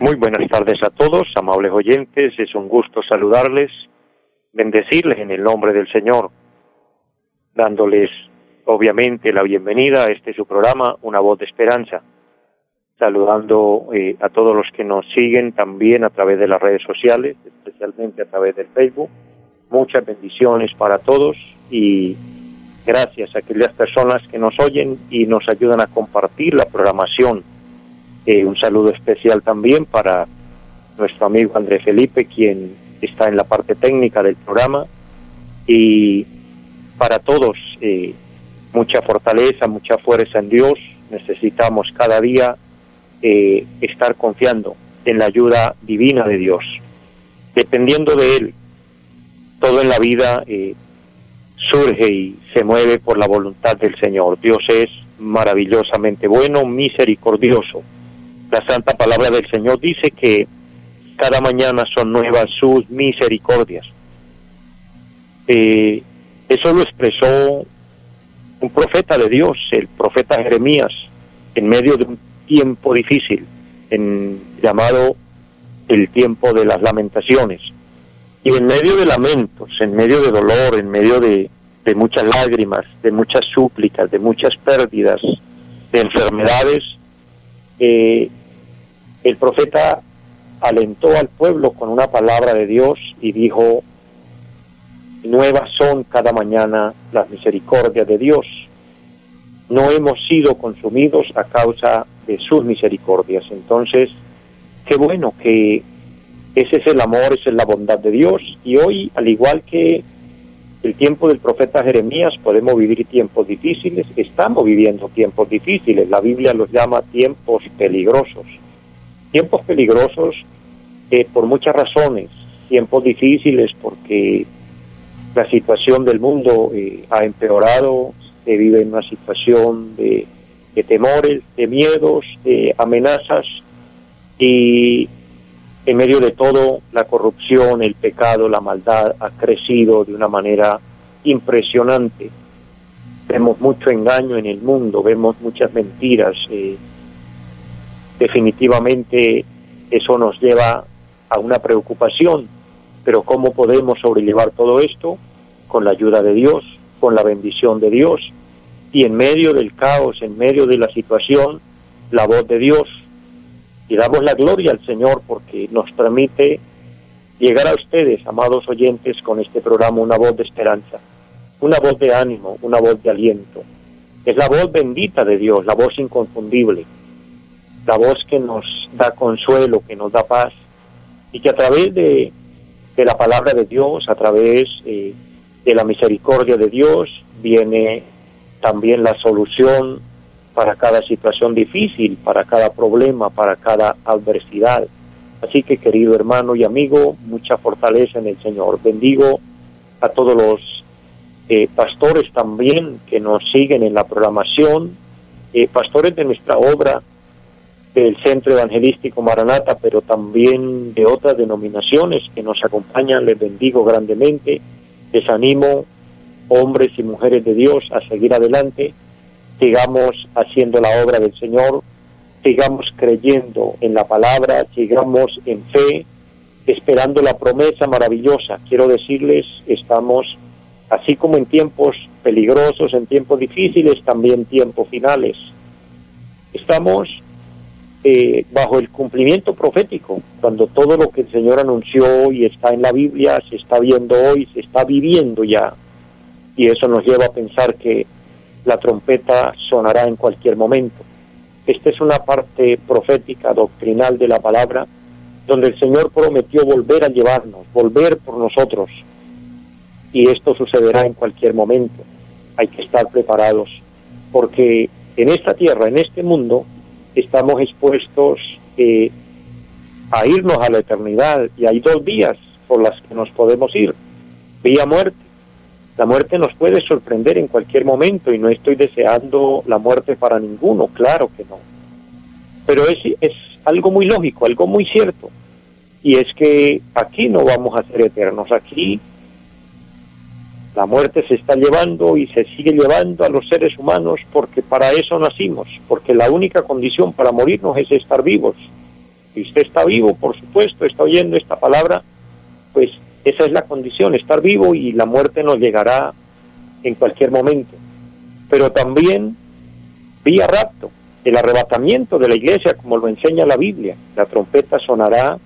Muy buenas tardes a todos, amables oyentes, es un gusto saludarles bendecirles en el nombre del Señor, dándoles obviamente la bienvenida a este su programa, Una voz de esperanza, saludando eh, a todos los que nos siguen también a través de las redes sociales, especialmente a través del Facebook. Muchas bendiciones para todos y gracias a aquellas personas que nos oyen y nos ayudan a compartir la programación. Un saludo especial también para nuestro amigo Andrés Felipe, quien está en la parte técnica del programa y para todos eh, mucha fortaleza, mucha fuerza en Dios. Necesitamos cada día eh, estar confiando en la ayuda divina de Dios. Dependiendo de Él, todo en la vida eh, surge y se mueve por la voluntad del Señor. Dios es maravillosamente bueno, misericordioso. La santa palabra del Señor dice que cada mañana son nuevas sus misericordias. Eh, eso lo expresó un profeta de Dios, el profeta Jeremías, en medio de un tiempo difícil, en, llamado el tiempo de las lamentaciones. Y en medio de lamentos, en medio de dolor, en medio de, muchas lágrimas, de muchas súplicas, de muchas pérdidas, de enfermedades, eh, el profeta alentó al pueblo con una palabra de Dios y dijo, nuevas son cada mañana las misericordias de Dios. No hemos sido consumidos a causa de sus misericordias. Entonces, qué bueno que ese es el amor, esa es la bondad de Dios. Y hoy, al igual que el tiempo del profeta Jeremías, podemos vivir tiempos difíciles, estamos viviendo tiempos difíciles. La Biblia los llama tiempos peligrosos tiempos peligrosos eh, por muchas razones, tiempos difíciles porque la situación del mundo eh, ha empeorado, se vive en una situación de, de temores, de miedos, de amenazas y en medio de todo la corrupción, el pecado, la maldad ha crecido de una manera impresionante. Vemos mucho engaño en el mundo, vemos muchas mentiras. Eh, definitivamente eso nos lleva a una preocupación, pero ¿cómo podemos sobrellevar todo esto? Con la ayuda de Dios, con la bendición de Dios y en medio del caos, en medio de la situación, la voz de Dios. Y damos la gloria al Señor porque nos permite llegar a ustedes, amados oyentes, con este programa una voz de esperanza, una voz de ánimo, una voz de aliento. Es la voz bendita de Dios, la voz inconfundible la voz que nos da consuelo, que nos da paz, y que a través de, la palabra de Dios, a través eh, de la misericordia de Dios, viene también la solución para cada situación difícil, para cada problema, para cada adversidad. Así que querido hermano y amigo, mucha fortaleza en el Señor. Bendigo a todos los eh, pastores también que nos siguen en la programación, eh, pastores de nuestra obra, del Centro Evangelístico Maranata, pero también de otras denominaciones que nos acompañan. Les bendigo grandemente, les animo, hombres y mujeres de Dios, a seguir adelante, sigamos haciendo la obra del Señor, sigamos creyendo en la palabra, sigamos en fe, esperando la promesa maravillosa. Quiero decirles, estamos, así como en tiempos peligrosos, en tiempos difíciles, también tiempos finales. Estamos eh, bajo el cumplimiento profético, cuando todo lo que el Señor anunció y está en la Biblia se está viendo hoy, se está viviendo ya. Y eso nos lleva a pensar que la trompeta sonará en cualquier momento. Esta es una parte profética, doctrinal de la palabra, donde el Señor prometió volver a llevarnos, volver por nosotros. Y esto sucederá en cualquier momento. Hay que estar preparados, porque en esta tierra, en este mundo, estamos expuestos eh, a irnos a la eternidad y hay dos vías por las que nos podemos ir. Vía muerte. La muerte nos puede sorprender en cualquier momento y no estoy deseando la muerte para ninguno, claro que no. Pero es, es algo muy lógico, algo muy cierto. Y es que aquí no vamos a ser eternos, aquí la muerte se está llevando y se sigue llevando a los seres humanos porque para eso nacimos, porque la única condición para morirnos es estar vivos. Si usted está vivo, por supuesto, está oyendo esta palabra, pues esa es la condición, estar vivo y la muerte nos llegará en cualquier momento. Pero también vía rapto, el arrebatamiento de la iglesia, como lo enseña la Biblia, la trompeta sonará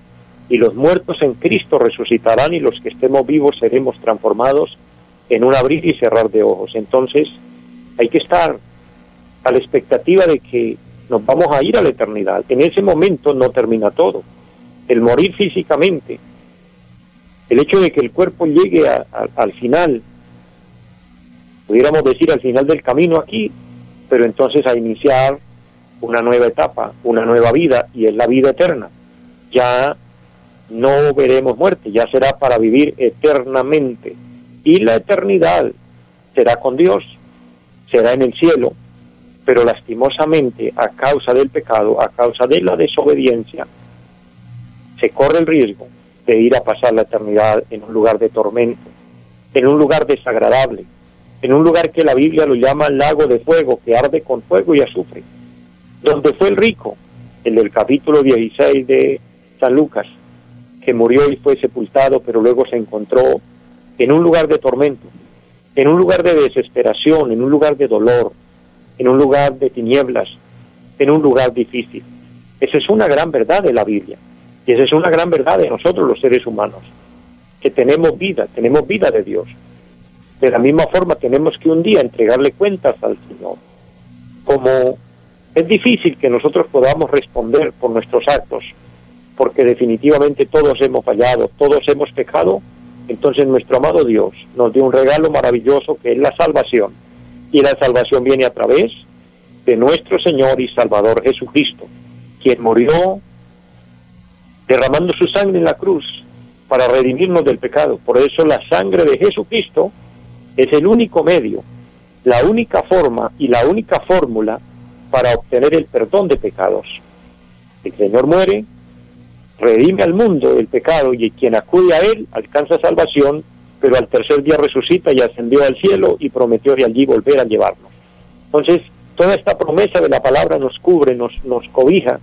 y los muertos en Cristo resucitarán y los que estemos vivos seremos transformados en un abrir y cerrar de ojos. Entonces hay que estar a la expectativa de que nos vamos a ir a la eternidad. En ese momento no termina todo. El morir físicamente, el hecho de que el cuerpo llegue al final, pudiéramos decir al final del camino aquí, pero entonces a iniciar una nueva etapa, una nueva vida, y es la vida eterna. Ya no veremos muerte, ya será para vivir eternamente y la eternidad será con Dios, será en el cielo, pero lastimosamente a causa del pecado, a causa de la desobediencia, se corre el riesgo de ir a pasar la eternidad en un lugar de tormento, en un lugar desagradable, en un lugar que la Biblia lo llama lago de fuego, que arde con fuego y azufre, donde fue el rico, el del capítulo 16 de San Lucas, que murió y fue sepultado, pero luego se encontró en un lugar de tormento, en un lugar de desesperación, en un lugar de dolor, en un lugar de tinieblas, en un lugar difícil. Esa es una gran verdad de la Biblia y esa es una gran verdad de nosotros los seres humanos, que tenemos vida, tenemos vida de Dios. De la misma forma tenemos que un día entregarle cuentas al Señor. Como es difícil que nosotros podamos responder por nuestros actos, porque definitivamente todos hemos fallado, todos hemos pecado, entonces nuestro amado Dios nos dio un regalo maravilloso que es la salvación. Y la salvación viene a través de nuestro Señor y Salvador Jesucristo, quien murió derramando su sangre en la cruz para redimirnos del pecado. Por eso la sangre de Jesucristo es el único medio, la única forma y la única fórmula para obtener el perdón de pecados. El Señor muere, redime al mundo del pecado y quien acude a él alcanza salvación, pero al tercer día resucita y ascendió al cielo y prometió de allí volver a llevarnos. Entonces, toda esta promesa de la palabra nos cubre, nos, nos cobija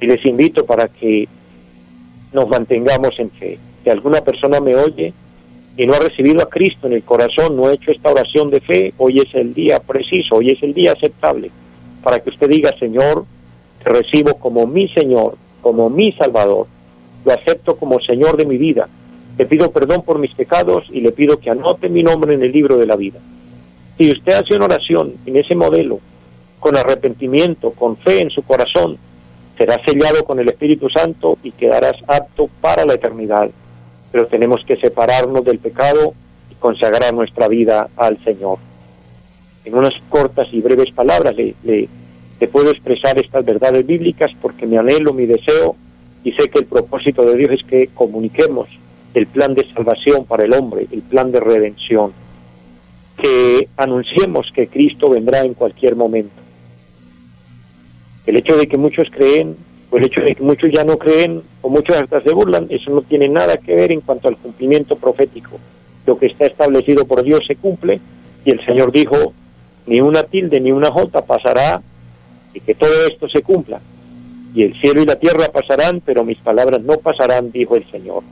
y les invito para que nos mantengamos en fe. Si alguna persona me oye y no ha recibido a Cristo en el corazón, no ha hecho esta oración de fe, hoy es el día preciso, hoy es el día aceptable, para que usted diga, Señor, te recibo como mi Señor, como mi Salvador. Lo acepto como Señor de mi vida. Le pido perdón por mis pecados y le pido que anote mi nombre en el libro de la vida. Si usted hace una oración en ese modelo, con arrepentimiento, con fe en su corazón, será sellado con el Espíritu Santo y quedarás apto para la eternidad. Pero tenemos que separarnos del pecado y consagrar nuestra vida al Señor. En unas cortas y breves palabras le, le te puedo expresar estas verdades bíblicas porque mi anhelo, mi deseo y sé que el propósito de Dios es que comuniquemos el plan de salvación para el hombre, el plan de redención, que anunciemos que Cristo vendrá en cualquier momento. El hecho de que muchos creen, o el hecho de que muchos ya no creen, o muchos hasta se burlan, eso no tiene nada que ver en cuanto al cumplimiento profético. Lo que está establecido por Dios se cumple, y el Señor dijo, ni una tilde ni una jota pasará y que todo esto se cumpla. Y el cielo y la tierra pasarán, pero mis palabras no pasarán, dijo el Señor.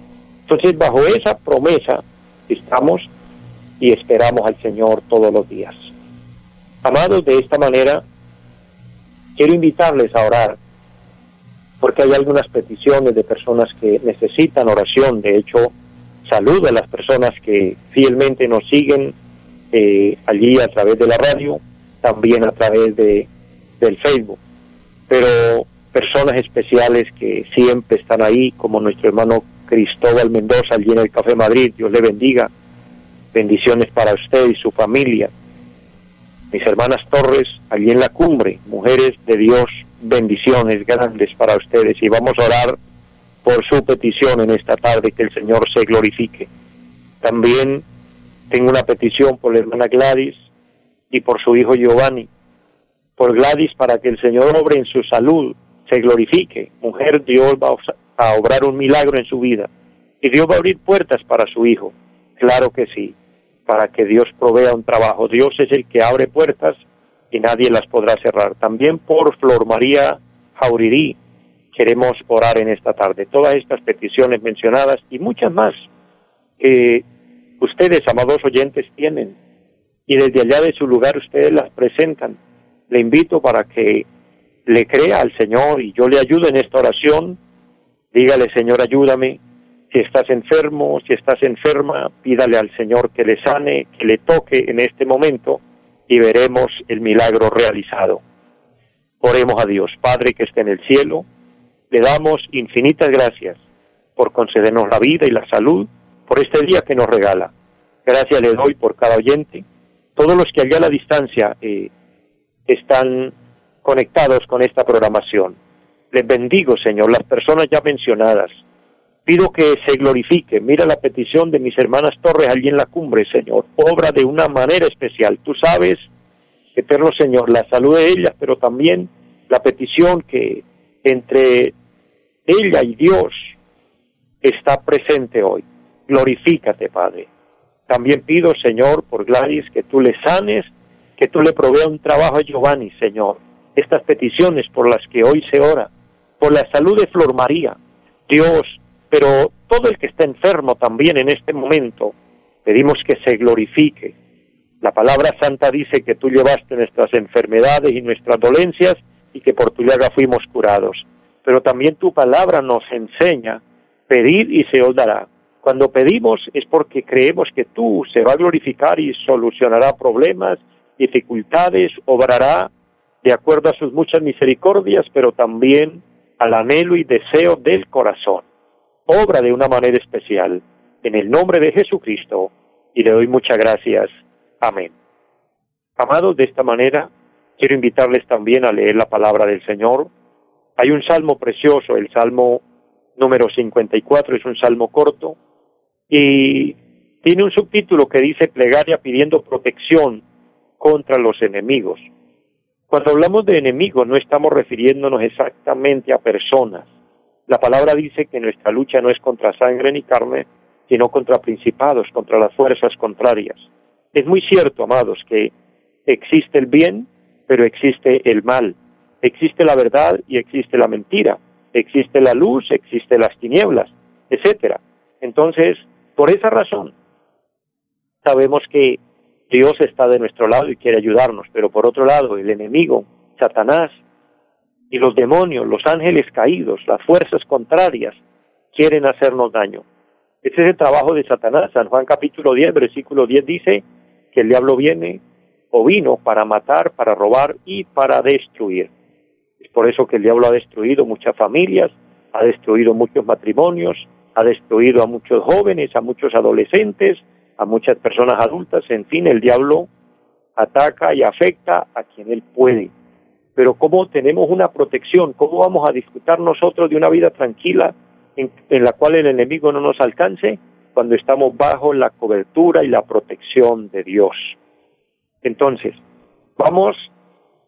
Entonces, bajo esa promesa estamos y esperamos al Señor todos los días. Amados, de esta manera, quiero invitarles a orar, porque hay algunas peticiones de personas que necesitan oración. De hecho, saludo a las personas que fielmente nos siguen eh, allí a través de la radio, también a través de del Facebook, pero personas especiales que siempre están ahí, como nuestro hermano Cristóbal Mendoza allí en el Café Madrid, Dios le bendiga, bendiciones para usted y su familia. Mis hermanas Torres allí en la cumbre, mujeres de Dios bendiciones grandes para ustedes y vamos a orar por su petición en esta tarde, que el Señor se glorifique. También tengo una petición por la hermana Gladys y por su hijo Giovanni. Por Gladys para que el Señor obre en su salud, se glorifique. Mujer, Dios va a obrar un milagro en su vida. Y Dios va a abrir puertas para su hijo. Claro que sí, para que Dios provea un trabajo. Dios es el que abre puertas y nadie las podrá cerrar. También por Flor María Jaurirí queremos orar en esta tarde. Todas estas peticiones mencionadas y muchas más que ustedes, amados oyentes, tienen y desde allá de su lugar ustedes las presentan. Le invito para que le crea al Señor y yo le ayudo en esta oración. Dígale, Señor, ayúdame. Si estás enfermo, si estás enferma, pídale al Señor que le sane, que le toque en este momento y veremos el milagro realizado. Oremos a Dios, Padre que esté en el cielo, le damos infinitas gracias por concedernos la vida y la salud, por este día que nos regala. Gracias le doy por cada oyente, todos los que allá a la distancia eh, están conectados con esta programación. Les bendigo, Señor, las personas ya mencionadas. Pido que se glorifique. Mira la petición de mis hermanas Torres allí en la cumbre, Señor. Obra de una manera especial. Tú sabes, eterno Señor, la salud de ellas, pero también la petición que entre ella y Dios está presente hoy. Glorifícate, Padre. También pido, Señor, por Gladys, que tú le sanes, que tú le proveas un trabajo a Giovanni, Señor. Estas peticiones por las que hoy se ora, por la salud de Flor María, Dios, pero todo el que está enfermo también en este momento, pedimos que se glorifique. La palabra santa dice que tú llevaste nuestras enfermedades y nuestras dolencias y que por tu llaga fuimos curados. Pero también tu palabra nos enseña, pedir y se os dará. Cuando pedimos es porque creemos que tú se va a glorificar y solucionará problemas, dificultades, obrará de acuerdo a sus muchas misericordias, pero también al anhelo y deseo del corazón. Obra de una manera especial. En el nombre de Jesucristo, y le doy muchas gracias. Amén. Amados, de esta manera, quiero invitarles también a leer la palabra del Señor. Hay un salmo precioso, el salmo número 54, es un salmo corto, y tiene un subtítulo que dice plegaria pidiendo protección contra los enemigos. Cuando hablamos de enemigos no estamos refiriéndonos exactamente a personas. La palabra dice que nuestra lucha no es contra sangre ni carne, sino contra principados, contra las fuerzas contrarias. Es muy cierto, amados, que existe el bien, pero existe el mal. Existe la verdad y existe la mentira. Existe la luz, existe las tinieblas, etcétera. Entonces, por esa razón, sabemos que Dios está de nuestro lado y quiere ayudarnos, pero por otro lado, el enemigo, Satanás, y los demonios, los ángeles caídos, las fuerzas contrarias, quieren hacernos daño. Ese es el trabajo de Satanás. San Juan capítulo 10, versículo 10 dice que el diablo viene o vino para matar, para robar y para destruir. Es por eso que el diablo ha destruido muchas familias, ha destruido muchos matrimonios, ha destruido a muchos jóvenes, a muchos adolescentes, a muchas personas adultas, en fin, el diablo ataca y afecta a quien él puede. Pero ¿cómo tenemos una protección? ¿Cómo vamos a disfrutar nosotros de una vida tranquila en, en la cual el enemigo no nos alcance? Cuando estamos bajo la cobertura y la protección de Dios. Entonces, vamos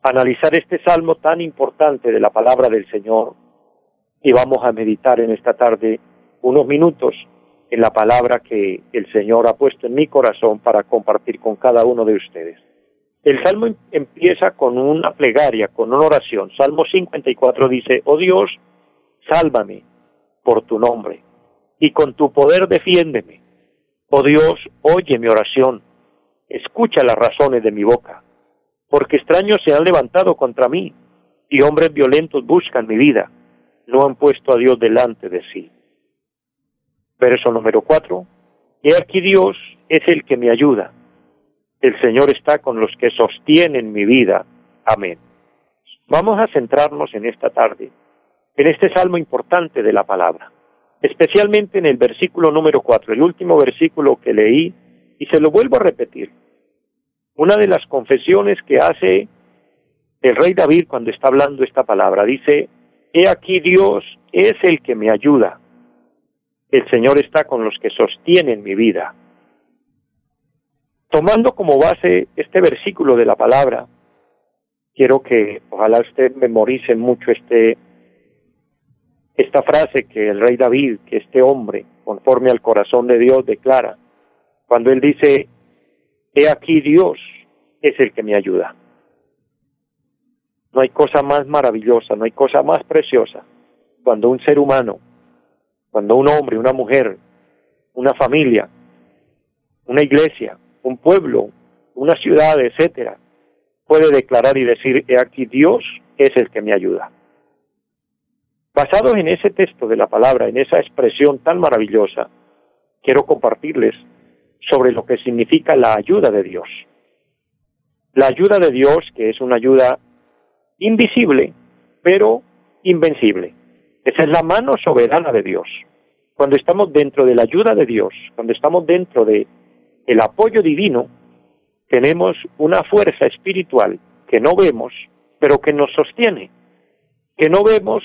a analizar este salmo tan importante de la palabra del Señor y vamos a meditar en esta tarde unos minutos en la palabra que el Señor ha puesto en mi corazón para compartir con cada uno de ustedes. El salmo em-, empieza con una plegaria, con una oración. Salmo 54 dice, oh Dios, sálvame por tu nombre y con tu poder defiéndeme. Oh Dios, oye mi oración, escucha las razones de mi boca, porque extraños se han levantado contra mí y hombres violentos buscan mi vida, no han puesto a Dios delante de sí. Verso número cuatro. Y aquí Dios es el que me ayuda. El Señor está con los que sostienen mi vida. Amén. Vamos a centrarnos en esta tarde, en este salmo importante de la palabra, especialmente en el versículo número cuatro, el último versículo que leí, y se lo vuelvo a repetir. Una de las confesiones que hace El rey David cuando está hablando esta palabra dice, He aquí Dios es el que me ayuda. El Señor está con los que sostienen mi vida. Tomando como base este versículo de la palabra, quiero que ojalá usted memorice mucho este esta frase que el rey David, que este hombre, conforme al corazón de Dios, declara, cuando él dice, he aquí Dios es el que me ayuda. No hay cosa más maravillosa, no hay cosa más preciosa cuando un ser humano, cuando un hombre, una mujer, una familia, una iglesia, un pueblo, una ciudad, etcétera, puede declarar y decir, he aquí Dios es el que me ayuda. Basados en ese texto de la palabra, en esa expresión tan maravillosa, quiero compartirles sobre lo que significa la ayuda de Dios. La ayuda de Dios, que es una ayuda invisible, pero invencible. Esa es la mano soberana de Dios. Cuando estamos dentro de la ayuda de Dios, cuando estamos dentro de el apoyo divino, tenemos una fuerza espiritual que no vemos, pero que nos sostiene, que no vemos,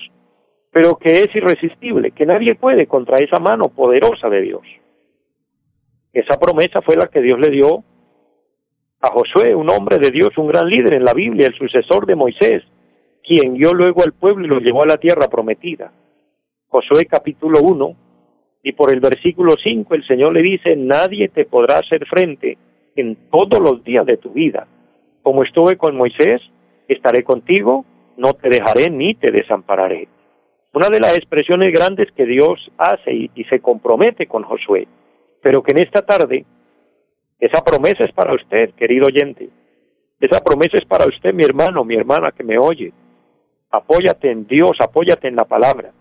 pero que es irresistible, que nadie puede contra esa mano poderosa de Dios. Esa promesa fue la que Dios le dio a Josué, un hombre de Dios, un gran líder en la Biblia, el sucesor de Moisés, quien guió luego al pueblo y lo llevó a la tierra prometida. Josué capítulo 1, y por el versículo 5 el Señor le dice, nadie te podrá hacer frente en todos los días de tu vida. Como estuve con Moisés, estaré contigo, no te dejaré ni te desampararé. Una de las expresiones grandes que Dios hace y, y se compromete con Josué, pero que en esta tarde esa promesa es para usted, querido oyente. Esa promesa es para usted, mi hermano, mi hermana que me oye. Apóyate en Dios, apóyate en la palabra.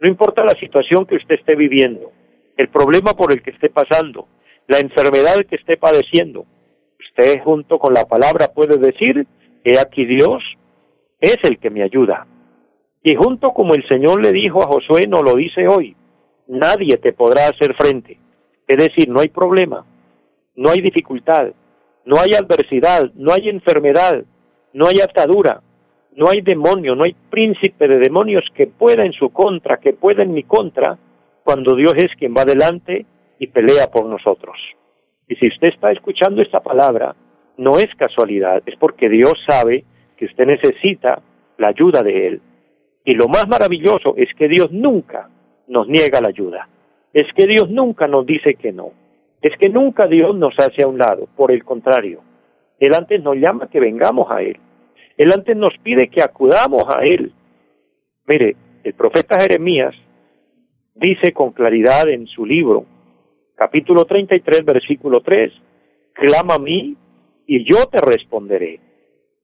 No importa la situación que usted esté viviendo, el problema por el que esté pasando, la enfermedad que esté padeciendo. Usted junto con la palabra puede decir, he aquí Dios es el que me ayuda. Y junto como el Señor le dijo a Josué, no lo dice hoy, nadie te podrá hacer frente. Es decir, no hay problema, no hay dificultad, no hay adversidad, no hay enfermedad, no hay atadura, no hay demonio, no hay príncipe de demonios que pueda en su contra, que pueda en mi contra, cuando Dios es quien va adelante y pelea por nosotros. Y si usted está escuchando esta palabra, no es casualidad, es porque Dios sabe que usted necesita la ayuda de Él. Y lo más maravilloso es que Dios nunca nos niega la ayuda, es que Dios nunca nos dice que no es que nunca Dios nos hace a un lado, por el contrario, Él antes nos llama que vengamos a Él, Él antes nos pide que acudamos a Él. Mire, el profeta Jeremías dice con claridad en su libro, capítulo 33, versículo 3, clama a mí y yo te responderé.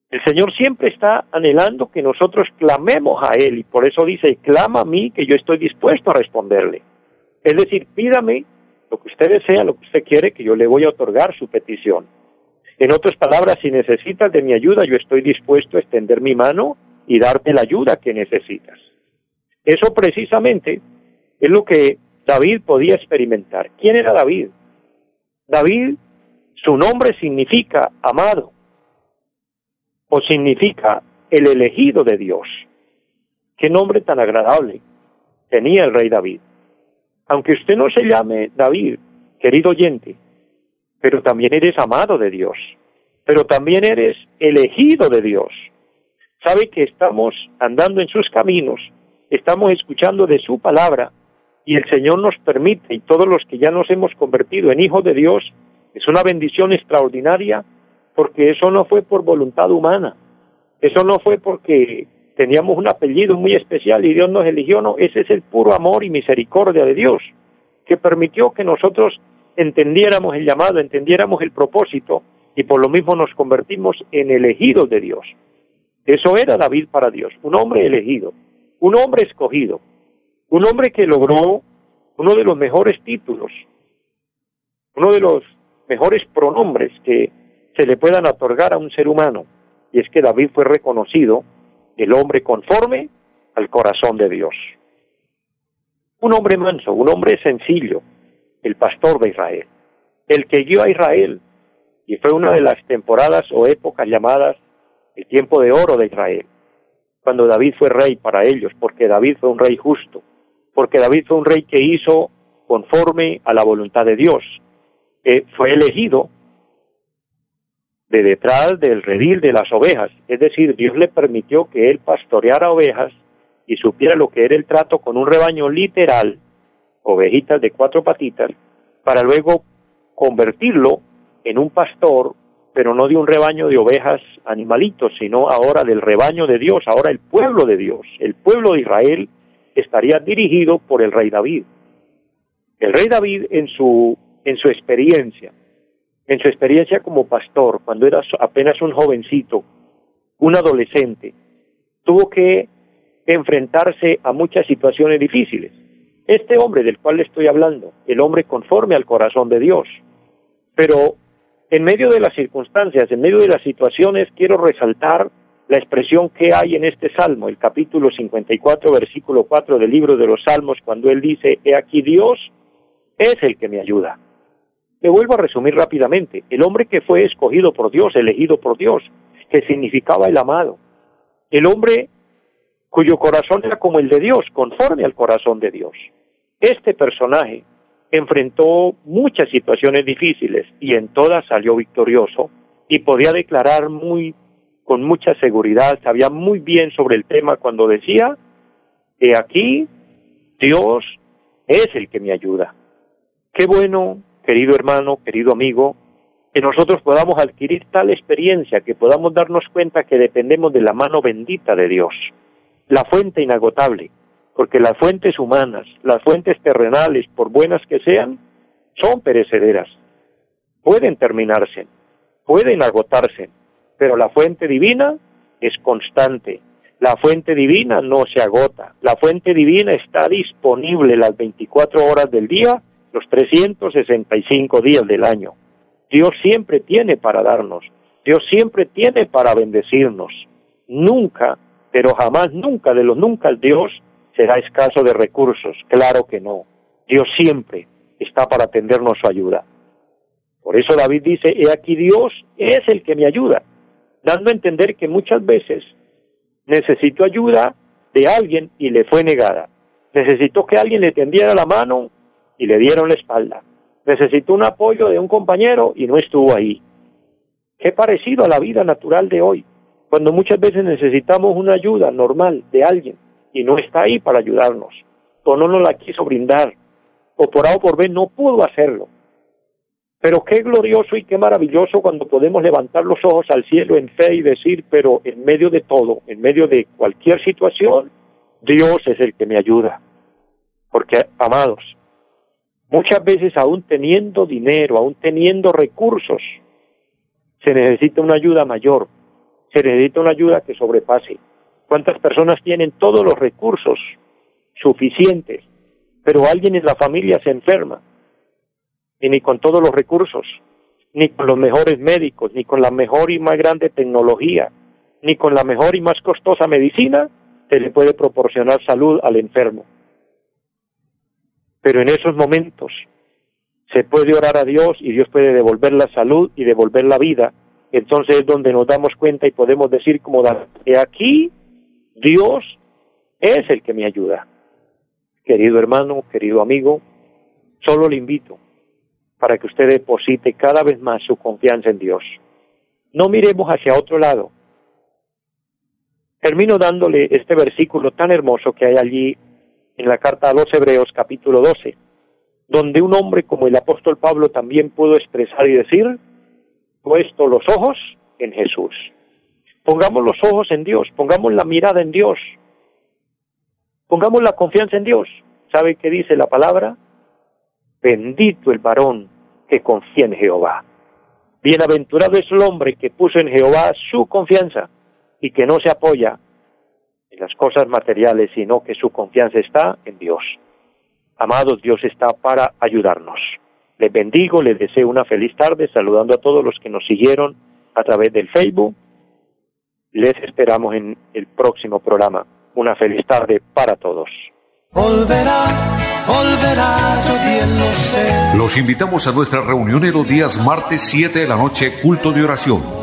El Señor siempre está anhelando que nosotros clamemos a Él y por eso dice, clama a mí que yo estoy dispuesto a responderle. Es decir, pídame lo que usted desea, lo que usted quiere, que yo le voy a otorgar su petición. En otras palabras, si necesitas de mi ayuda, yo estoy dispuesto a extender mi mano y darte la ayuda que necesitas. Eso precisamente es lo que David podía experimentar. ¿Quién era David? David, su nombre significa amado o significa el elegido de Dios. Qué nombre tan agradable tenía el rey David aunque usted no se llame David, querido oyente, pero también eres amado de Dios, pero también eres elegido de Dios. Sabe que estamos andando en sus caminos, estamos escuchando de su palabra y el Señor nos permite, y todos los que ya nos hemos convertido en hijos de Dios, es una bendición extraordinaria porque eso no fue por voluntad humana, eso no fue porque teníamos un apellido muy especial y Dios nos eligió, no, ese es el puro amor y misericordia de Dios, que permitió que nosotros entendiéramos el llamado, entendiéramos el propósito y por lo mismo nos convertimos en elegidos de Dios. Eso era David para Dios, un hombre elegido, un hombre escogido, un hombre que logró uno de los mejores títulos, uno de los mejores pronombres que se le puedan otorgar a un ser humano, y es que David fue reconocido el hombre conforme al corazón de Dios. Un hombre manso, un hombre sencillo, el pastor de Israel, el que guió a Israel, y fue una de las temporadas o épocas llamadas el tiempo de oro de Israel, cuando David fue rey para ellos, porque David fue un rey justo, porque David fue un rey que hizo conforme a la voluntad de Dios. Eh, fue elegido de detrás del redil de las ovejas, es decir, Dios le permitió que él pastoreara ovejas y supiera lo que era el trato con un rebaño literal, ovejitas de cuatro patitas, para luego convertirlo en un pastor, pero no de un rebaño de ovejas animalitos, sino ahora del rebaño de Dios, ahora el pueblo de Dios, el pueblo de Israel estaría dirigido por el rey David. El rey David en su en su experiencia, en su experiencia como pastor, cuando era apenas un jovencito, un adolescente, tuvo que enfrentarse a muchas situaciones difíciles. Este hombre del cual le estoy hablando, el hombre conforme al corazón de Dios. Pero en medio de las circunstancias, en medio de las situaciones, quiero resaltar la expresión que hay en este salmo, el capítulo 54, versículo 4 del libro de los salmos, cuando él dice, he aquí Dios es el que me ayuda. Le vuelvo a resumir rápidamente, el hombre que fue escogido por Dios, elegido por Dios, que significaba el amado, el hombre cuyo corazón era como el de Dios, conforme al corazón de Dios. Este personaje enfrentó muchas situaciones difíciles y en todas salió victorioso y podía declarar muy con mucha seguridad, sabía muy bien sobre el tema cuando decía, que aquí Dios es el que me ayuda. Qué bueno, querido hermano, querido amigo, que nosotros podamos adquirir tal experiencia, que podamos darnos cuenta que dependemos de la mano bendita de Dios la fuente inagotable, porque las fuentes humanas, las fuentes terrenales, por buenas que sean, son perecederas, pueden terminarse, pueden agotarse, pero la fuente divina es constante, la fuente divina no se agota, la fuente divina está disponible las 24 horas del día, los 365 días del año. Dios siempre tiene para darnos, Dios siempre tiene para bendecirnos. Nunca pero jamás, nunca, de los nunca, Dios será escaso de recursos. Claro que no. Dios siempre está para tendernos su ayuda. Por eso David dice, he aquí Dios es el que me ayuda, dando a entender que muchas veces necesito ayuda de alguien y le fue negada. Necesitó que alguien le tendiera la mano y le dieron la espalda. Necesitó un apoyo de un compañero y no estuvo ahí. Qué parecido a la vida natural de hoy cuando muchas veces necesitamos una ayuda normal de alguien y no está ahí para ayudarnos, o no nos la quiso brindar, o por A o por B no pudo hacerlo. Pero qué glorioso y qué maravilloso cuando podemos levantar los ojos al cielo en fe y decir, pero en medio de todo, en medio de cualquier situación, Dios es el que me ayuda. Porque, amados, muchas veces aún teniendo dinero, aún teniendo recursos, se necesita una ayuda mayor, se necesita una ayuda que sobrepase. ¿Cuántas personas tienen todos los recursos suficientes, pero alguien en la familia se enferma? Y ni con todos los recursos, ni con los mejores médicos, ni con la mejor y más grande tecnología, ni con la mejor y más costosa medicina, se le puede proporcionar salud al enfermo. Pero en esos momentos se puede orar a Dios y Dios puede devolver la salud y devolver la vida entonces es donde nos damos cuenta y podemos decir como de aquí Dios es el que me ayuda. Querido hermano, querido amigo, solo le invito para que usted deposite cada vez más su confianza en Dios. No miremos hacia otro lado. Termino dándole este versículo tan hermoso que hay allí en la carta a los Hebreos capítulo 12, donde un hombre como el apóstol Pablo también pudo expresar y decir, puesto los ojos en Jesús. Pongamos los ojos en Dios, pongamos la mirada en Dios, pongamos la confianza en Dios. ¿Sabe qué dice la palabra? Bendito el varón que confía en Jehová. Bienaventurado es el hombre que puso en Jehová su confianza y que no se apoya en las cosas materiales, sino que su confianza está en Dios. Amados, Dios está para ayudarnos. Les bendigo, les deseo una feliz tarde, saludando a todos los que nos siguieron a través del Facebook. Les esperamos en el próximo programa. Una feliz tarde para todos. Los invitamos a nuestra reunión en los días martes 7 de la noche, culto de oración